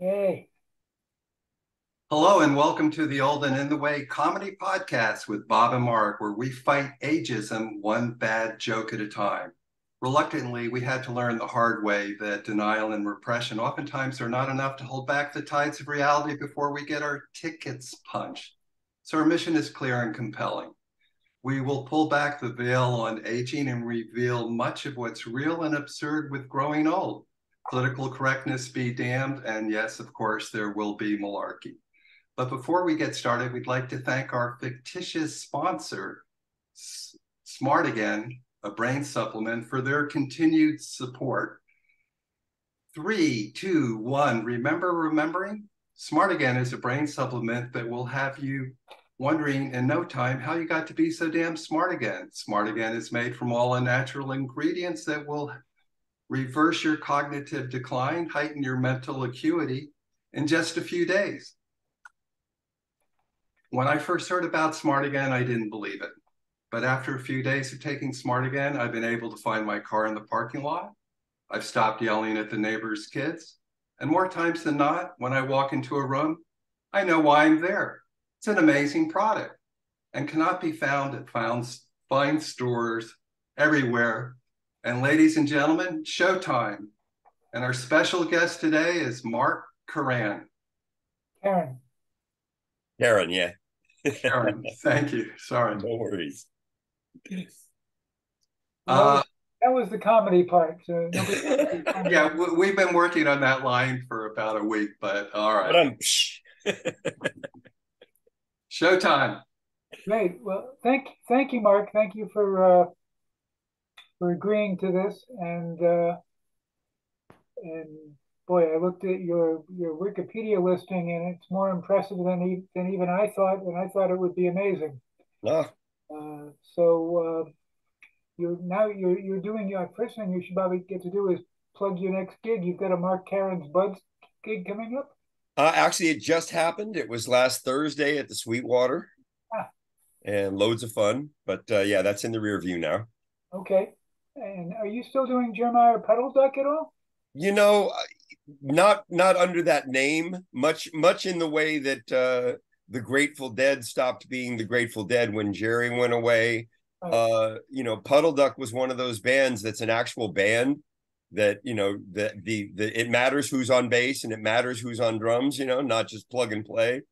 Yay. Hello and welcome to the Old and in the Way comedy podcast with Bob and Mark, where we fight ageism one bad joke at a time. Reluctantly, we had to learn the hard way that denial and repression oftentimes are not enough to hold back the tides of reality before we get our tickets punched. So our mission is clear and compelling. We will pull back the veil on aging and reveal much of what's real and absurd with growing old. Political correctness be damned, and yes, of course, there will be malarkey. But before we get started, we'd like to thank our fictitious sponsor, Smart Again, a brain supplement, for their continued support. Three, two, one. Remember remembering? Smart Again is a brain supplement that will have you wondering in no time how you got to be so damn smart again. Smart Again is made from all the natural ingredients that will reverse your cognitive decline, heighten your mental acuity in just a few days. When I first heard about Smart Again, I didn't believe it. But after a few days of taking Smart Again, I've been able to find my car in the parking lot. I've stopped yelling at the neighbor's kids. And more times than not, when I walk into a room, I know why I'm there. It's an amazing product and cannot be found at fine stores everywhere. And ladies and gentlemen, showtime. And our special guest today is Mark Karen. Karen. Karen, yeah. Karen, thank you. Sorry. No worries. Uh, that was the comedy part. So yeah, we've been working on that line for about a week, but all right. But I'm Showtime. Great. Well, thank thank you, Mark. Thank you for uh, for agreeing to this. And uh, and boy, I looked at your your Wikipedia listing, and it's more impressive than than even I thought, and I thought it would be amazing. No. Uh, so uh, you're now you're you're doing your first thing you should probably get to do is plug your next gig. You've got a Mark Karan's Buds gig coming up. Uh, actually, it just happened. It was last Thursday at the Sweetwater, ah. and loads of fun. But uh, yeah, that's in the rear view now. Okay. And are you still doing Jemimah Puddleduck at all? You know, not not under that name. Much much in the way that uh, the Grateful Dead stopped being the Grateful Dead when Jerry went away. Uh, you know, Puddle Duck was one of those bands that's an actual band that you know the, the the it matters who's on bass and it matters who's on drums. You know, not just plug and play.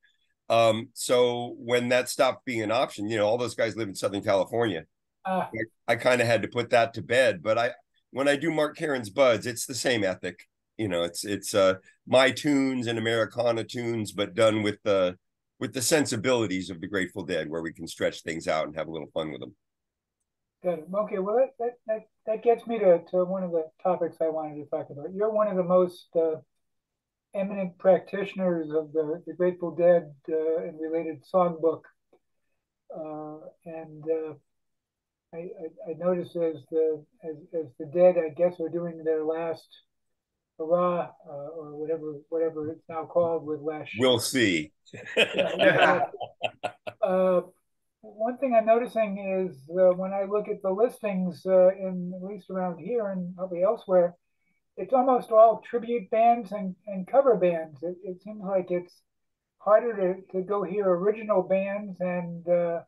Um, so when that stopped being an option, you know, all those guys live in Southern California. Uh, I, I kind of had to put that to bed. But I when I do Mark Karan's Buds, it's the same ethic. You know, it's it's uh my tunes and Americana tunes, but done with the with the sensibilities of the Grateful Dead, where we can stretch things out and have a little fun with them. Good. Okay. Well, that, that, that, that gets me to, to one of the topics I wanted to talk about. You're one of the most uh, eminent practitioners of the, the Grateful Dead uh, and related songbook. Uh, and uh, I, I, I, noticed as the as, as the Dead, I guess, are doing their last hurrah uh, or whatever whatever it's now called with last. We'll see. yeah, uh, one thing I'm noticing is uh, when I look at the listings, uh, in at least around here and probably elsewhere, it's almost all tribute bands and, and cover bands. It, it seems like it's harder to, to go hear original bands, and uh,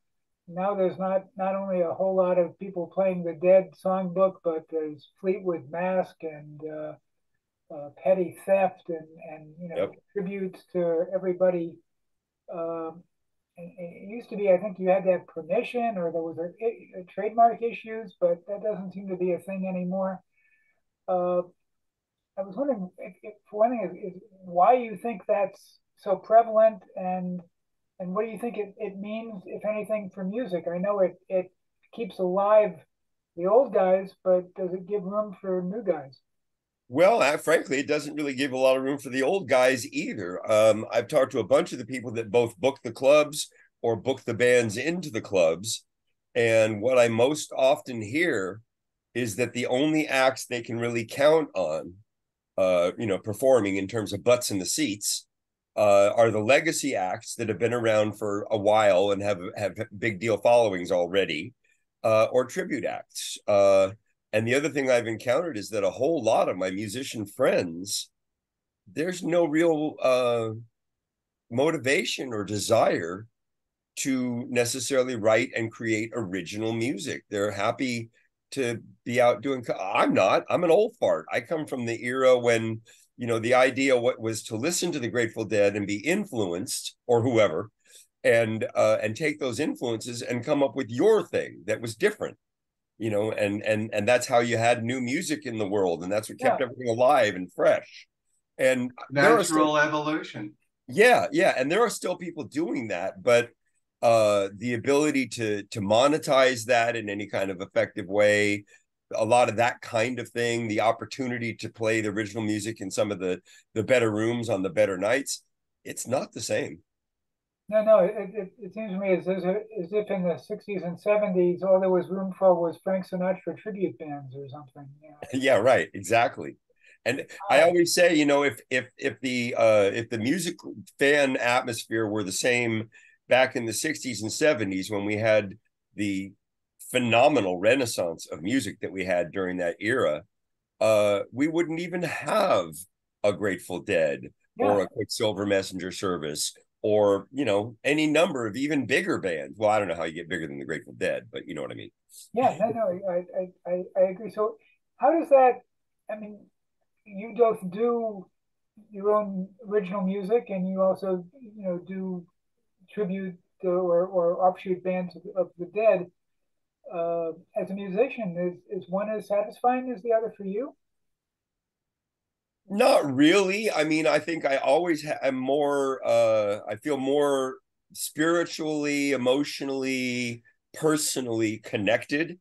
now there's not not only a whole lot of people playing the Dead songbook, but there's Fleetwood Mac and uh, uh, Petty Theft and and you know yep. tributes to everybody. Um, it used to be, I think you had to have permission or there was a, a trademark issues, but that doesn't seem to be a thing anymore. Uh, I was wondering, if, if, for one thing, is, is, why you think that's so prevalent, and and what do you think it, it means, if anything, for music? I know it it keeps alive the old guys, but does it give room for new guys? Well, uh, frankly, it doesn't really give a lot of room for the old guys either. Um, I've talked to a bunch of the people that both book the clubs or book the bands into the clubs. And what I most often hear is that the only acts they can really count on, uh, you know, performing in terms of butts in the seats, uh, are the legacy acts that have been around for a while and have have big deal followings already, uh, or tribute acts. Uh, and the other thing I've encountered is that a whole lot of my musician friends there's no real uh, motivation or desire to necessarily write and create original music. They're happy to be out doing. I'm not. I'm an old fart. I come from the era when you know the idea what was to listen to the Grateful Dead and be influenced or whoever, and uh, and take those influences and come up with your thing that was different. You know, and and and that's how you had new music in the world, and that's what kept yeah. everything alive and fresh. And natural still, evolution. Yeah, yeah, and there are still people doing that, but uh the ability to to monetize that in any kind of effective way a lot of that kind of thing the opportunity to play the original music in some of the the better rooms on the better nights it's not the same. No no it, it, it seems to me as, as, as if in the 60s and 70s all there was room for was frank sinatra tribute bands or something yeah, yeah right exactly. And I always say, you know, if if if the uh, if the music fan atmosphere were the same back in the 60s and 70s when we had the phenomenal renaissance of music that we had during that era, uh, we wouldn't even have a Grateful Dead yeah. or a Quicksilver Messenger Service or you know any number of even bigger bands. Well, I don't know how you get bigger than the Grateful Dead, but you know what I mean. Yeah, no, no, I, I, I agree. So, how does that? I mean, you both do your own original music, and you also, you know, do tribute or, or offshoot bands of, of the dead. Uh, as a musician, is, is one as satisfying as the other for you? Not really. I mean, I think I always ha- am more, uh, I feel more spiritually, emotionally, personally connected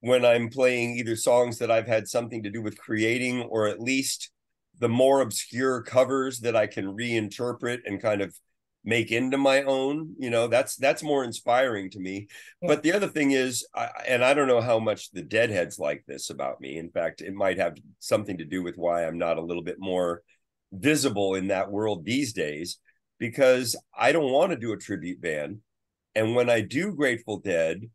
when I'm playing either songs that I've had something to do with creating or at least the more obscure covers that I can reinterpret and kind of make into my own you know that's that's more inspiring to me yeah. but the other thing is I, and i don't know how much the deadheads like this about me in fact it might have something to do with why i'm not a little bit more visible in that world these days because i don't want to do a tribute band and when i do grateful dead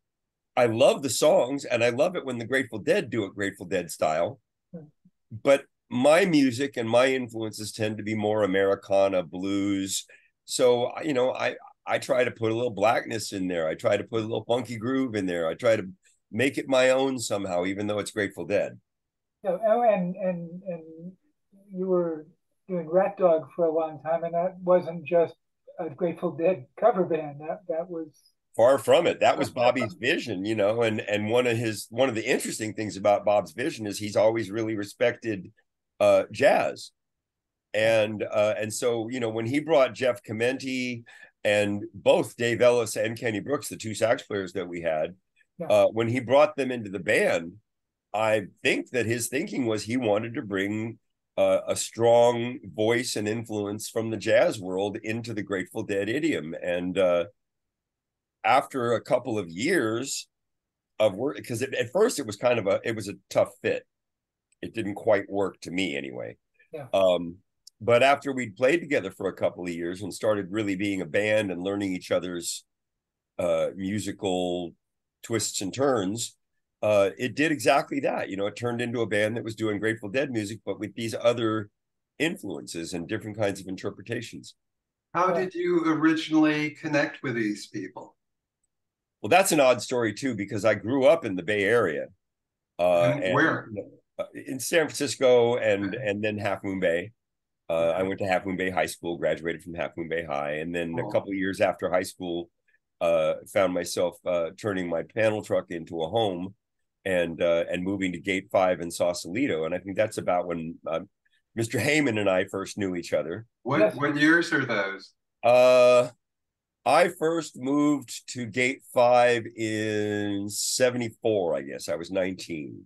i love the songs and i love it when the grateful dead do it grateful dead style hmm. but my music and my influences tend to be more americana blues so you know, I I try to put a little blackness in there. I try to put a little funky groove in there. I try to make it my own somehow, even though it's Grateful Dead. Yeah, oh, and and and you were doing Rat Dog for a long time, and that wasn't just a Grateful Dead cover band. That that was far from it. That was Bobby's vision, you know, and and one of his one of the interesting things about Bob's vision is he's always really respected uh, jazz and uh, and so you know when he brought Jeff Chimenti and both Dave Ellis and Kenny Brooks, the two sax players that we had, yeah. uh, when he brought them into the band, I think that his thinking was he wanted to bring uh, a strong voice and influence from the jazz world into the Grateful Dead idiom. And uh, after a couple of years of work, because at first it was kind of a it was a tough fit. It didn't quite work to me anyway. Yeah. Um, but after we'd played together for a couple of years and started really being a band and learning each other's uh, musical twists and turns, uh, it did exactly that. You know, it turned into a band that was doing Grateful Dead music, but with these other influences and different kinds of interpretations. How did you originally connect with these people? Well, that's an odd story too, because I grew up in the Bay Area. Uh, and, and where? Uh, in San Francisco and and then Half Moon Bay. Uh, I went to Half Moon Bay High School, graduated from Half Moon Bay High, and then oh. a couple years after high school, uh, found myself uh, turning my panel truck into a home, and uh, and moving to Gate Five in Sausalito, and I think that's about when Mr. Um, Heyman and I first knew each other. What what years are those? Uh, I first moved to Gate Five in '74. I guess I was 19.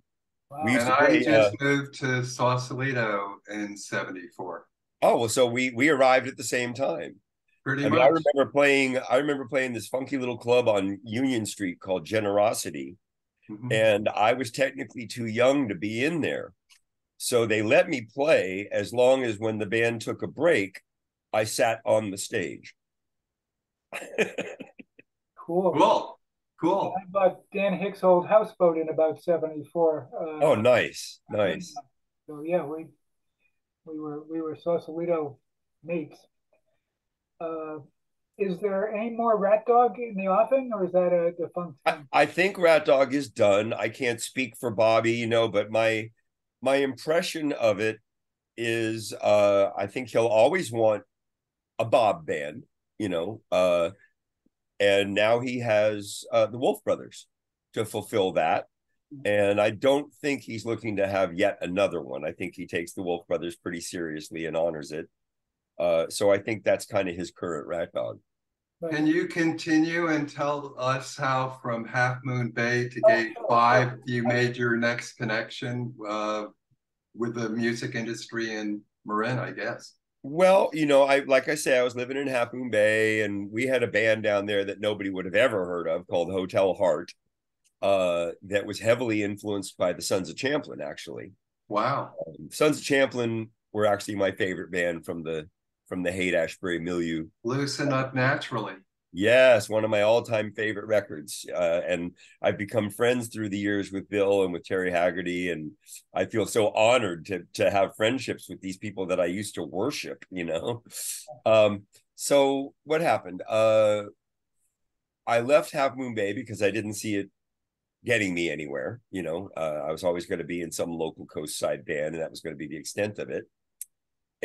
Wow. We used and to play, I just uh, moved to Sausalito in '74. Oh well, so we we arrived at the same time. Pretty I much. Mean, I remember playing. I remember playing this funky little club on Union Street called Generosity, mm-hmm. and I was technically too young to be in there, so they let me play as long as when the band took a break, I sat on the stage. cool. Cool. Cool. I bought Dan Hicks' old houseboat in about '74. Uh, oh, nice, nice. So yeah, we We were we were Sausalito mates. Uh, is there any more Rat Dog in the offing, or is that a defunct? I, I, think Rat Dog is done. I can't speak for Bobby, you know, but my my impression of it is, uh, I think he'll always want a Bob band, you know, uh, and now he has uh, the Wolf Brothers to fulfill that. And I don't think he's looking to have yet another one. I think he takes the Wolf Brothers pretty seriously and honors it. Uh, so I think that's kind of his current rat dog. Can you continue and tell us how from Half Moon Bay to Gate Five you made your next connection uh, with the music industry in Marin? I guess. Well, you know, I like I say, I was living in Half Moon Bay, and we had a band down there that nobody would have ever heard of called Hotel Heart, uh, that was heavily influenced by the Sons of Champlin. Actually, wow, um, Sons of Champlin were actually my favorite band from the from the Haight Ashbury milieu. Loosen up naturally. Yes, one of my all-time favorite records, uh, and I've become friends through the years with Bill and with Terry Haggerty, and I feel so honored to to have friendships with these people that I used to worship. You know, um, so what happened? Uh, I left Half Moon Bay because I didn't see it getting me anywhere. You know, uh, I was always going to be in some local coast side band, and that was going to be the extent of it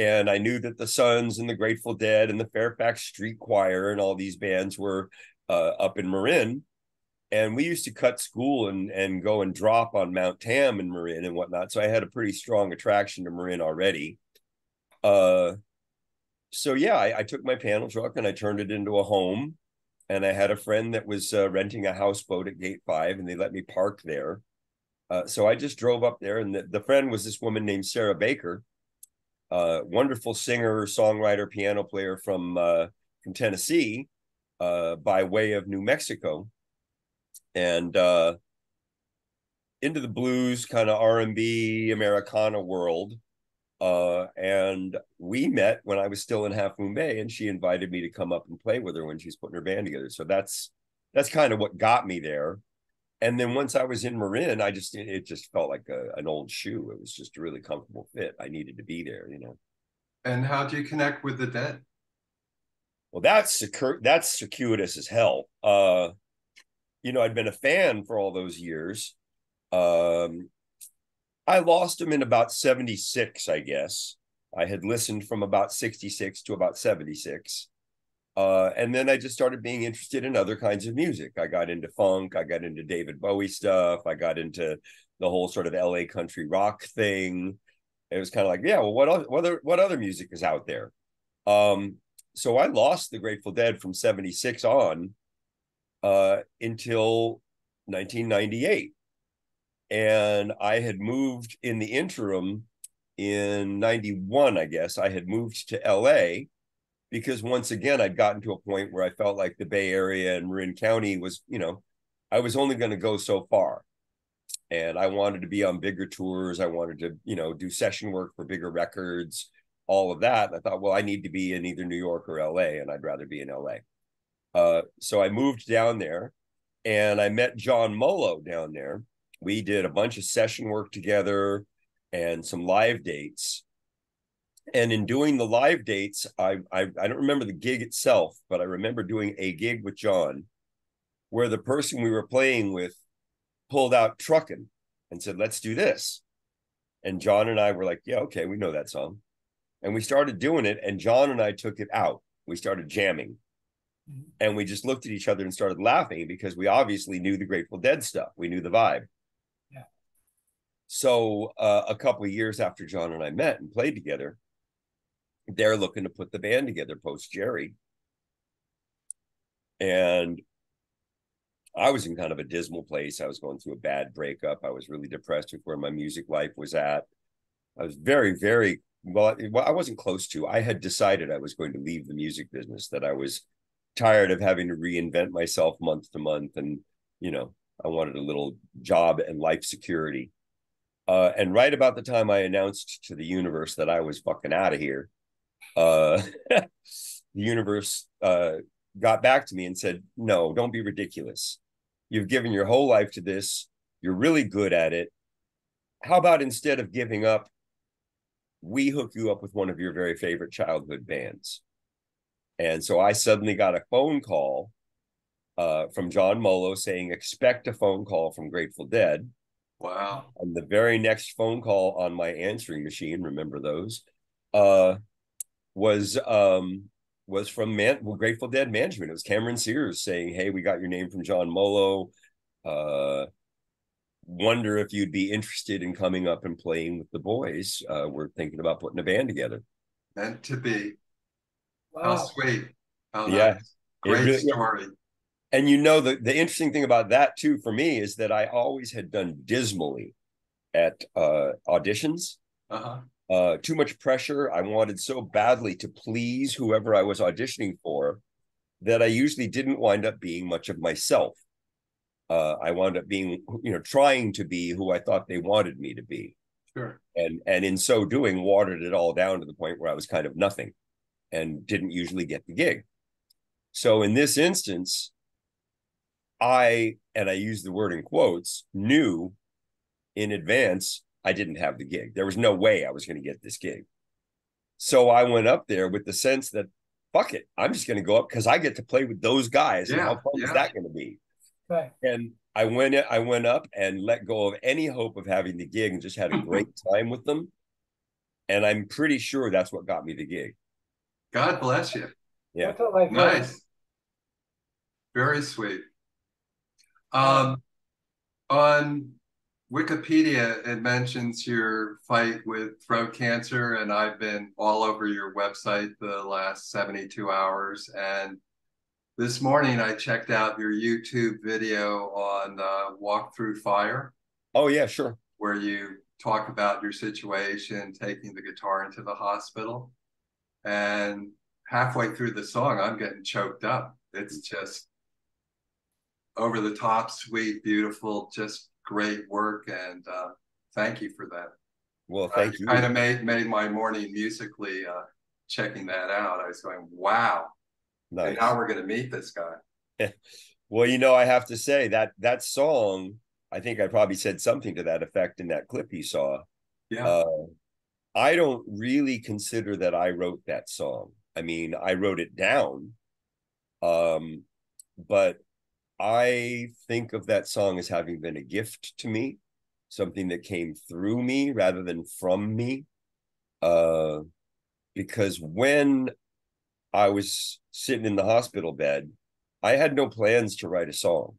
and I knew that the Sons and the Grateful Dead and the Fairfax Street Choir and all these bands were uh, up in Marin. And we used to cut school and and go and drop on Mount Tam and Marin and whatnot. So I had a pretty strong attraction to Marin already. Uh, so yeah, I, I took my panel truck and I turned it into a home. And I had a friend that was uh, renting a houseboat at Gate Five, and they let me park there. Uh, so I just drove up there, and the, the friend was this woman named Sarah Baker, uh, wonderful singer, songwriter, piano player from uh, from Tennessee, uh, by way of New Mexico, and uh, into the blues kind of R and B Americana world. Uh, and we met when I was still in Half Moon Bay, and she invited me to come up and play with her when she's putting her band together. So that's that's kind of what got me there and then once I was in Marin, I just it just felt like a, an old shoe. It was just a really comfortable fit. I needed to be there, you know. And how do you connect with the dead? Well, that's. That's circuitous as hell. Uh, you know, I'd been a fan for all those years. Um, I lost him in about seventy six, I guess. I had listened from about sixty six to about seventy six. Uh, and then I just started being interested in other kinds of music. I got into funk, I got into David Bowie stuff, I got into the whole sort of LA country rock thing. It was kind of like, yeah, well, what other, what other, what other music is out there? Um, so I lost the Grateful Dead from 76 on uh, until 1998. And I had moved in the interim in 91, I guess. I had moved to LA because once again I'd gotten to a point where I felt like the Bay Area and Marin County was, you know, I was only going to go so far. And I wanted to be on bigger tours. I wanted to, you know, do session work for bigger records, all of that. And I thought, well, I need to be in either New York or LA, and I'd rather be in LA. Uh, so I moved down there and I met John Molo down there. We did a bunch of session work together and some live dates and in doing the live dates, I, I I don't remember the gig itself, but I remember doing a gig with John, where the person we were playing with pulled out trucking and said, "Let's do this," and John and I were like, "Yeah, okay, we know that song," and we started doing it, and John and I took it out. We started jamming, mm-hmm. and we just looked at each other and started laughing because we obviously knew the Grateful Dead stuff. We knew the vibe. So uh, a couple of years after John and I met and played together, they're looking to put the band together post Jerry. And I was in kind of a dismal place. I was going through a bad breakup. I was really depressed with where my music life was at. I was very, very well, I wasn't close to. I had decided I was going to leave the music business, that I was tired of having to reinvent myself month to month. And, you know, I wanted a little job and life security. Uh, and right about the time I announced to the universe that I was fucking out of here, uh, the universe uh, got back to me and said, No, don't be ridiculous. You've given your whole life to this, you're really good at it. How about instead of giving up, we hook you up with one of your very favorite childhood bands. And so I suddenly got a phone call uh, from John Molo saying, expect a phone call from Grateful Dead. Wow. And the very next phone call on my answering machine, remember those, uh, was um, was from Man- well, Grateful Dead management. It was Cameron Sears saying, "Hey, we got your name from John Molo. Uh, wonder if you'd be interested in coming up and playing with the boys. Uh, we're thinking about putting a band together." Meant to be. Wow. How sweet. How Yeah. nice. Great really- story. And you know the the interesting thing about that too for me is that I always had done dismally at uh, auditions. Uh-huh. uh, too much pressure. I wanted so badly to please whoever I was auditioning for that I usually didn't wind up being much of myself. Uh, I wound up being, you know, trying to be who I thought they wanted me to be, Sure. and and in so doing, watered it all down to the point where I was kind of nothing, and didn't usually get the gig. So in this instance, I and I use the word in quotes knew in advance I didn't have the gig. There was no way I was going to get this gig. So I went up there with the sense that fuck it, I'm just going to go up because I get to play with those guys. and Yeah, how fun is that going to be? Right. And I went I went up and let go of any hope of having the gig and just had a great time with them. And I'm pretty sure that's what got me the gig. God bless you. Yeah. What's it like? Uh, nice. Very sweet. Um, on Wikipedia, it mentions your fight with throat cancer, and I've been all over your website the last 72 hours. And this morning, I checked out your YouTube video on uh, Walk Through Fire, Oh yeah, sure. where you talk about your situation, taking the guitar into the hospital. And halfway through the song, I'm getting choked up. It's just over the top, sweet, beautiful, just great work. And uh, thank you for that. Well, thank you. Kind of made made my morning musically uh, checking that out. I was going, wow. Nice. And now we're going to meet this guy. Well, you know, I have to say that that song, I think I probably said something to that effect in that clip you saw. Yeah. Uh, I don't really consider that I wrote that song. I mean, I wrote it down, um, but I think of that song as having been a gift to me, something that came through me rather than from me. Uh, because when I was sitting in the hospital bed, I had no plans to write a song.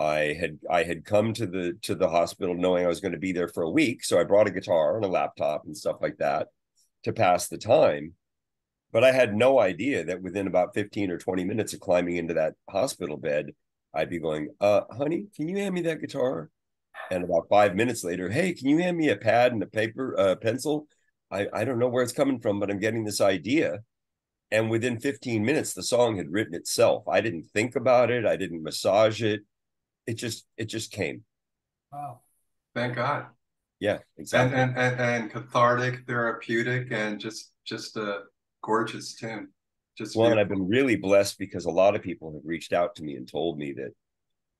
I had I had come to the to the hospital knowing I was going to be there for a week, so I brought a guitar and a laptop and stuff like that to pass the time. But I had no idea that within about 15 or 20 minutes of climbing into that hospital bed, I'd be going, uh, honey, can you hand me that guitar? And about five minutes later, hey, can you hand me a pad and a paper, uh, pencil? I, I don't know where it's coming from, but I'm getting this idea. And within 15 minutes, the song had written itself. I didn't think about it. I didn't massage it. It just, it just came. Wow. Thank God. Yeah, And, exactly. and and and cathartic, therapeutic, and just just a gorgeous tune. Just Well, and I've been really blessed because a lot of people have reached out to me and told me that,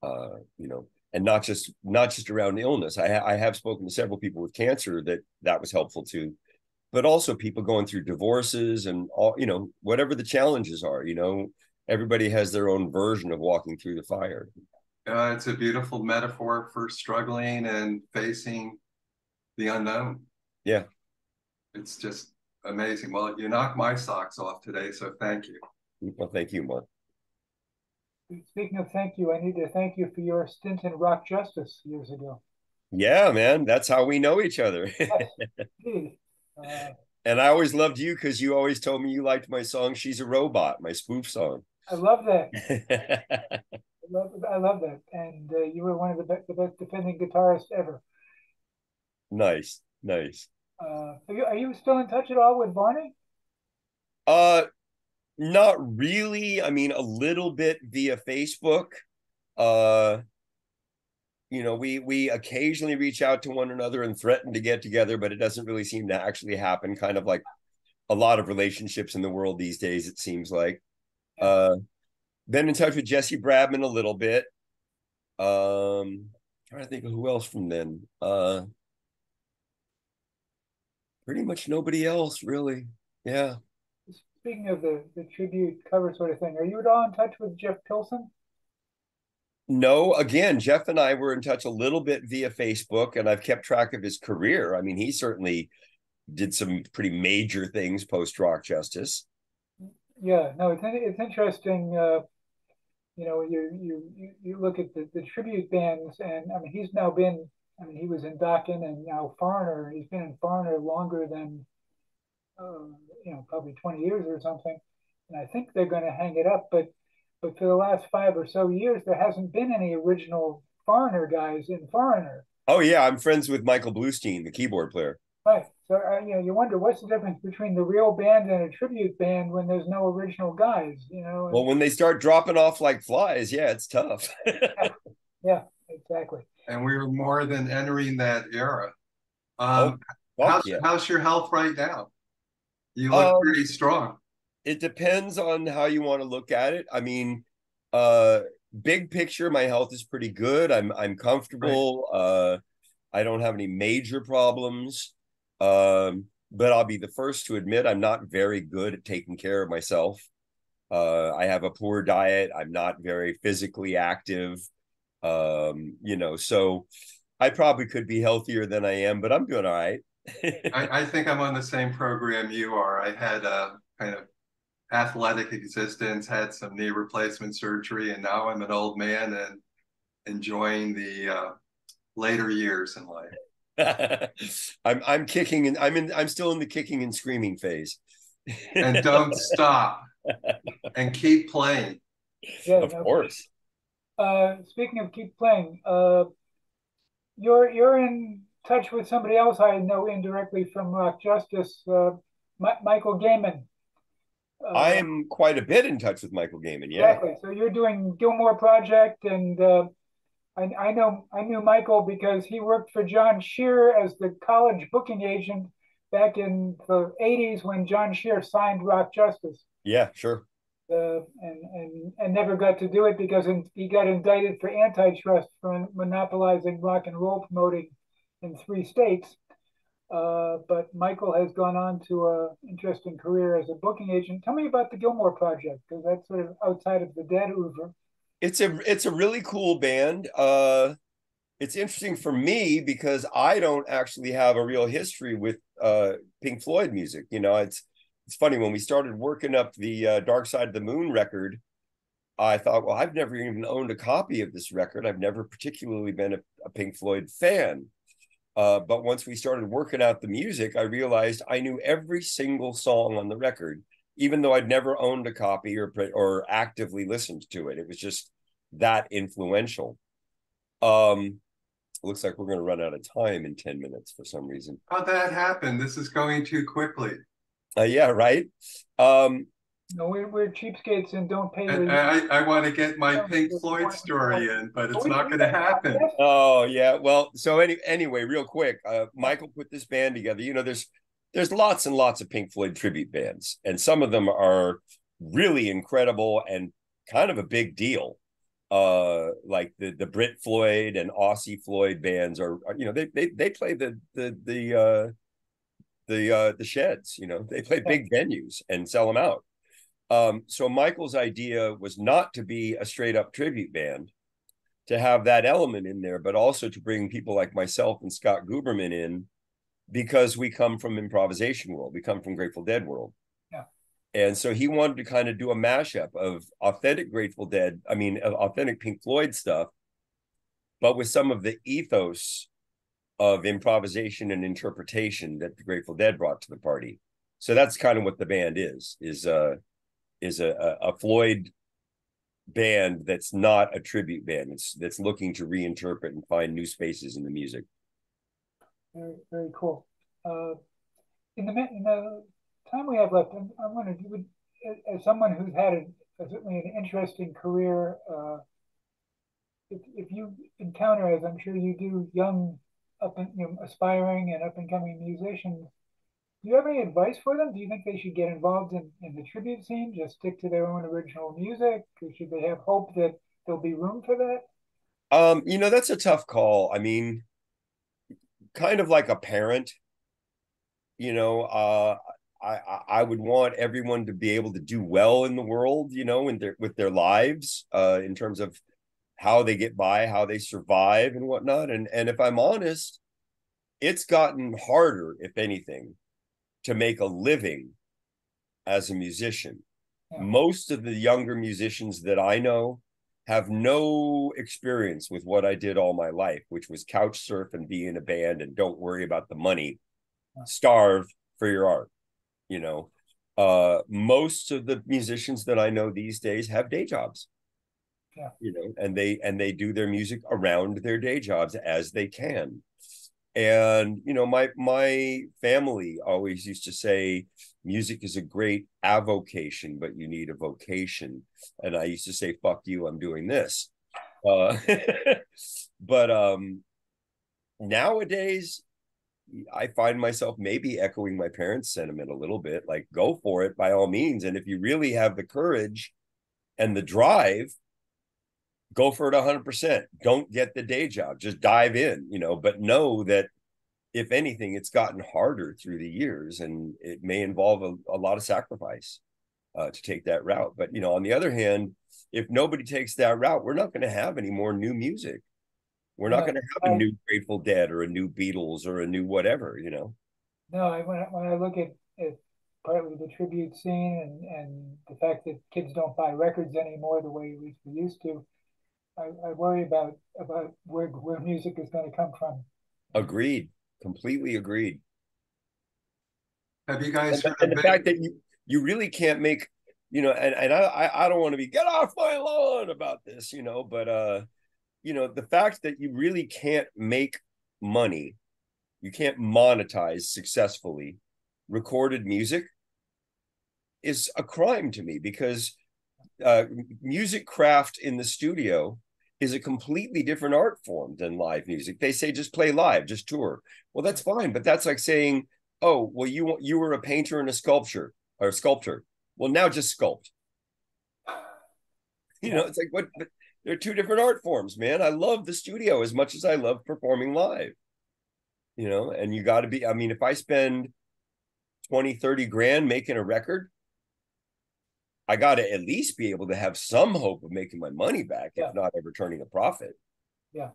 uh, you know, and not just not just around illness. I ha- I have spoken to several people with cancer that that was helpful to, but also people going through divorces and all, you know, whatever the challenges are. You know, everybody has their own version of walking through the fire. Uh, it's a beautiful metaphor for struggling and facing the unknown. Yeah. It's just amazing. Well, you knocked my socks off today, so thank you. Well, thank you, Mark. Speaking of thank you, I need to thank you for your stint in Rock Justice years ago. Yeah, man, that's how we know each other. Indeed. Uh, and I always loved you because you always told me you liked my song "She's a Robot," my spoof song. I love that. I love, I love that. And uh, you were one of the best, the best defending guitarists ever. nice, nice. Uh, are, you, are you still in touch at all with Barney? Uh, not really. I mean, a little bit via Facebook. Uh, you know, we we occasionally reach out to one another and threaten to get together, but it doesn't really seem to actually happen. Kind of like a lot of relationships in the world these days, it seems like. Uh, been in touch with Jesse Bradman a little bit. Um, trying to think of who else from then. Uh, pretty much nobody else, really. Yeah. Speaking of the, the tribute cover sort of thing, are you at all in touch with Jeff Pilson? No, again, Jeff and I were in touch a little bit via Facebook, and I've kept track of his career. I mean, he certainly did some pretty major things post Rock Justice. Yeah, no, it's it's interesting. Uh, you know, you you you look at the, the tribute bands, and I mean, he's now been. I mean, he was in Dokken and now Foreigner. He's been in Foreigner longer than, uh, you know, probably twenty years or something. And I think they're going to hang it up, but but for the last five or so years, there hasn't been any original Foreigner guys in Foreigner. Oh yeah, I'm friends with Michael Bluestein, the keyboard player. Right. So uh, you know, you wonder what's the difference between the real band and a tribute band when there's no original guys. You know. Well, when they start dropping off like flies, yeah, it's tough. yeah. yeah, exactly. And we were more than entering that era. Um, oh, how's, yeah. how's your health right now? You look um, pretty strong. It depends on how you want to look at it. I mean, uh, big picture, my health is pretty good. I'm I'm comfortable. Right. Uh, I don't have any major problems. Um, but I'll be the first to admit I'm not very good at taking care of myself. Uh, I have a poor diet. I'm not very physically active. Um, you know, so I probably could be healthier than I am, but I'm doing all right. I, I, think I'm on the same program you are. I had a kind of athletic existence, had some knee replacement surgery, and now I'm an old man and enjoying the uh, later years in life. I'm I'm kicking and I'm in I'm still in the kicking and screaming phase. and don't stop. And keep playing. Yeah, of no, course. Uh, speaking of keep playing, uh, you're you're in touch with somebody else I know indirectly from Rock Justice, uh, Michael Gehman. Uh, I am quite a bit in touch with Michael Gehman. Yeah. Exactly. So you're doing Gilmour Project and uh, I, I know I knew Michael because he worked for John Shearer as the college booking agent back in the 80s when John Shearer signed Rock Justice. Yeah, sure. And, and and never got to do it because he got indicted for antitrust for monopolizing rock and roll promoting in three states. Uh, but Michael has gone on to an interesting career as a booking agent. Tell me about the Gilmour Project because that's sort of outside of the dead oeuvre it's a it's a really cool band. Uh, it's interesting for me because I don't actually have a real history with uh, Pink Floyd music. You know, it's it's funny when we started working up the uh, Dark Side of the Moon record. I thought, well, I've never even owned a copy of this record. I've never particularly been a, a Pink Floyd fan. Uh, but once we started working out the music, I realized I knew every single song on the record even though I'd never owned a copy or or actively listened to it. It was just that influential. Um, looks like we're going to run out of time in 10 minutes for some reason. How'd that happen? This is going too quickly. Uh, yeah, right. Um, no, we're, we're cheapskates and don't pay. And, I, I want to get my Pink Floyd story in, but it's not going to happen. Oh yeah, well, so any anyway, real quick, uh, Michael put this band together. You know, there's there's lots and lots of Pink Floyd tribute bands, and some of them are really incredible and kind of a big deal. Uh, like the the Brit Floyd and Aussie Floyd bands are, are you know, they they they play the the the uh, the uh, the sheds. You know, they play big venues and sell them out. Um, so Michael's idea was not to be a straight up tribute band, to have that element in there, but also to bring people like myself and Scott Guberman in because we come from improvisation world. We come from Grateful Dead world. Yeah. And so he wanted to kind of do a mashup of authentic Grateful Dead, I mean, authentic Pink Floyd stuff, but with some of the ethos of improvisation and interpretation that the Grateful Dead brought to the party. So that's kind of what the band is, is uh is a, a Floyd band that's not a tribute band. It's that's looking to reinterpret and find new spaces in the music. Very, very cool. Uh, in the in the time we have left, I'm, I'm as someone who's had a, certainly an interesting career, uh, if, if you encounter, as I'm sure you do, young, up and you know, aspiring and up and coming musicians, do you have any advice for them? Do you think they should get involved in, in the tribute scene, just stick to their own original music? Or should they have hope that there'll be room for that? Um, you know, that's a tough call. I mean, kind of like a parent you know, uh, I I would want everyone to be able to do well in the world, you know, in their with their lives, uh, in terms of how they get by, how they survive, and whatnot. And and if I'm honest, it's gotten harder, if anything, to make a living as a musician. Yeah. Most of the younger musicians that I know have no experience with what I did all my life, which was couch surf and be in a band and don't worry about the money. Starve for your art. You know, uh, most of the musicians that I know these days have day jobs. Yeah. You know, and they and they do their music around their day jobs as they can. And you know, my my family always used to say music is a great avocation, but you need a vocation. And I used to say, fuck you, I'm doing this. Uh, but um, nowadays, I find myself maybe echoing my parents' sentiment a little bit like, go for it by all means. And if you really have the courage and the drive, go for it 100%. Don't get the day job, just dive in, you know, but know that if anything, it's gotten harder through the years and it may involve a, a lot of sacrifice uh, to take that route. But, you know, on the other hand, if nobody takes that route, we're not going to have any more new music. We're not going to have a new Grateful Dead or a new Beatles or a new whatever, you know. No, I, when I, when I look at, at partly the tribute scene and, and the fact that kids don't buy records anymore the way we used to, I, I worry about about where where music is going to come from. Agreed. Completely agreed. Have you guys and, and the fact that you you really can't make you know and, and I I don't want to be get off my lawn about this you know but uh you know the fact that you really can't make money you can't monetize successfully recorded music is a crime to me because uh, music craft in the studio is a completely different art form than live music. They say just play live, just tour. Well, that's fine, but that's like saying, "Oh, well, you you were a painter and a sculpture or a sculptor. Well, now just sculpt." You know, it's like what they're two different art forms, man. I love the studio as much as I love performing live. You know, and you got to be I mean, if I spend 20, 30 grand making a record, I got to at least be able to have some hope of making my money back, yeah. if not ever turning a profit. Yeah.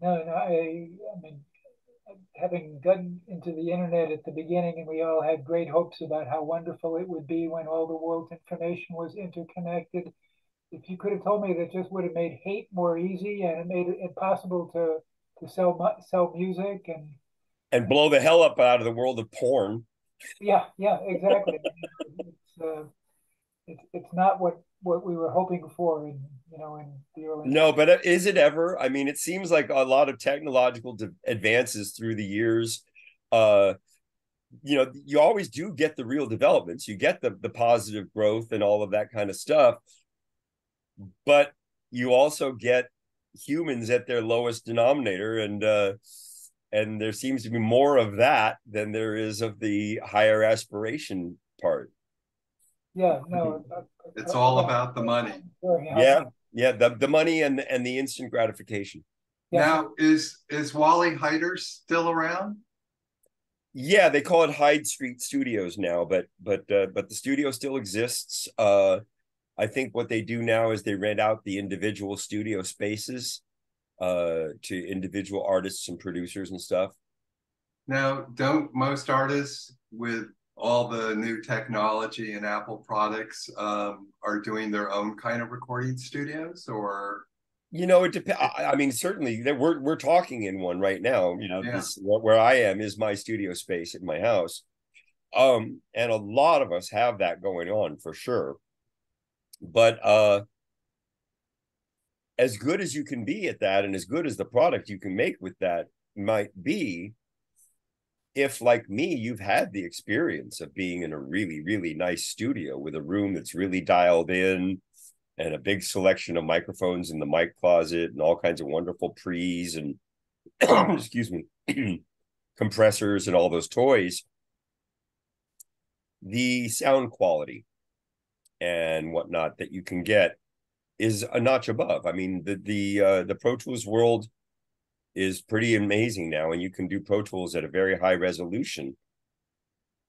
No, no, I, I mean, having gotten into the internet at the beginning, and we all had great hopes about how wonderful it would be when all the world's information was interconnected. If you could have told me that just would have made hate more easy and it made it impossible to to sell sell music and and blow the hell up out of the world of porn. Yeah, yeah, exactly uh, it's it's not what what we were hoping for in you know in the early. No, but is it ever? I mean, it seems like a lot of technological advances through the years. Uh, you know, you always do get the real developments. You get the the positive growth and all of that kind of stuff, but you also get humans at their lowest denominator and uh and there seems to be more of that than there is of the higher aspiration part yeah, no. It's all about the money. Yeah, yeah, the, the money and the, and the instant gratification. Yeah. Now, is is Wally Heider still around? Yeah, they call it Hyde Street Studios now, but but uh, but the studio still exists. Uh, I think what they do now is they rent out the individual studio spaces uh, to individual artists and producers and stuff. Now, don't most artists with all the new technology and Apple products um, are doing their own kind of recording studios, or you know, it depends. I mean, certainly we're we're talking in one right now. You know, yeah. this, where I am is my studio space in my house, um, and a lot of us have that going on for sure. But uh, as good as you can be at that, and as good as the product you can make with that might be, if like me you've had the experience of being in a really really nice studio with a room that's really dialed in and a big selection of microphones in the mic closet and all kinds of wonderful pre's and excuse me compressors and all those toys the sound quality and whatnot that you can get is a notch above. I mean the the uh, the pro tools world is pretty amazing now, and you can do Pro Tools at a very high resolution.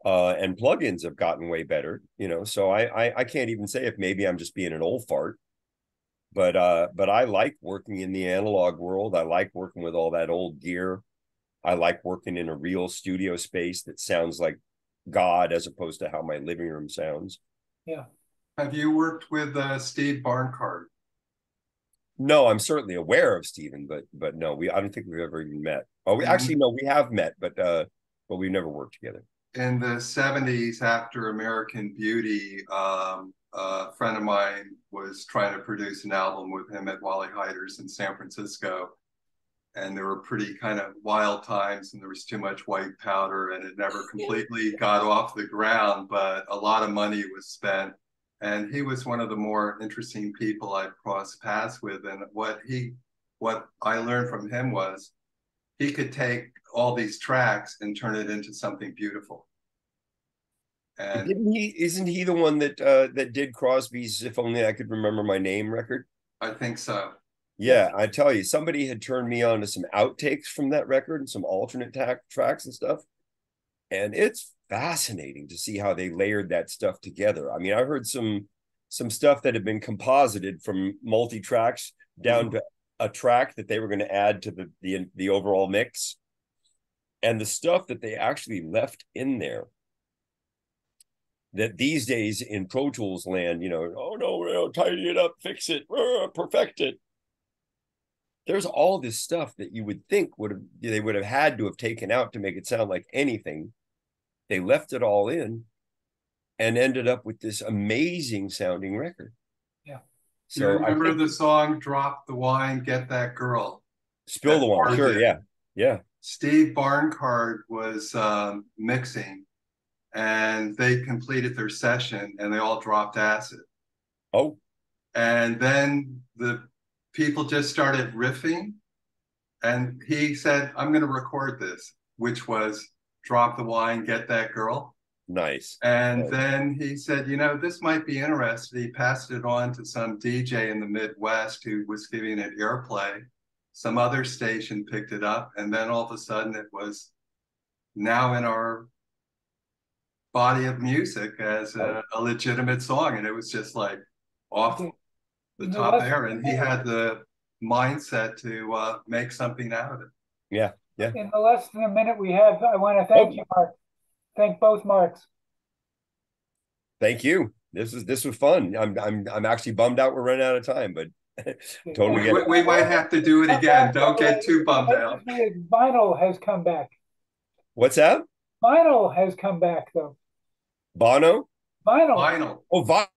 Uh, and plugins have gotten way better, you know. So I, I I can't even say if maybe I'm just being an old fart, but uh, but I like working in the analog world. I like working with all that old gear. I like working in a real studio space that sounds like God as opposed to how my living room sounds. Yeah. Have you worked with uh, Steve Barncard? No, I'm certainly aware of Stephen, but but no, we I don't think we've ever even met. Oh, we actually no, we have met, but uh, but we've never worked together. In the '70s, after American Beauty, um, a friend of mine was trying to produce an album with him at Wally Heider's in San Francisco, and there were pretty kind of wild times, and there was too much white powder, and it never completely got off the ground. But a lot of money was spent and he was one of the more interesting people I've crossed paths with. And what he, what I learned from him was, he could take all these tracks and turn it into something beautiful. And Didn't he? Isn't he the one that uh, that did Crosby's "If Only I Could Remember My Name" record? I think so. Yeah, I tell you, somebody had turned me on to some outtakes from that record and some alternate ta- tracks and stuff, and it's fascinating to see how they layered that stuff together. I mean, I heard some some stuff that had been composited from multi tracks down mm-hmm. to a track that they were going to add to the, the the overall mix, and the stuff that they actually left in there. That these days in Pro Tools land, you know, oh no, we'll tidy it up, fix it, perfect it. There's all this stuff that you would think would have they would have had to have taken out to make it sound like anything they left it all in and ended up with this amazing sounding record. Yeah. So you remember think, the song Drop the Wine, Get That Girl? Spill the Wine, sure, yeah. Yeah. Steve Barncard was um, mixing and they completed their session and they all dropped acid. Oh. And then the people just started riffing and he said, I'm going to record this, which was drop the wine, get that girl. Nice. And nice. then he said, you know, this might be interesting. He passed it on to some DJ in the Midwest who was giving it airplay. Some other station picked it up, and then all of a sudden it was now in our body of music as a, a legitimate song. And it was just like off the top there. And he had the mindset to uh, make something out of it. Yeah. Yeah. In the less than a minute we have, I want to thank oh. you, Mark. Thank both Marks. Thank you. This is this was fun. I'm I'm I'm actually bummed out we're running out of time, but totally we, we, might have to do it again. Don't get too bummed out. Vinyl has come back. What's that? Vinyl has come back though. Bono? Vinyl. Vinyl. Oh,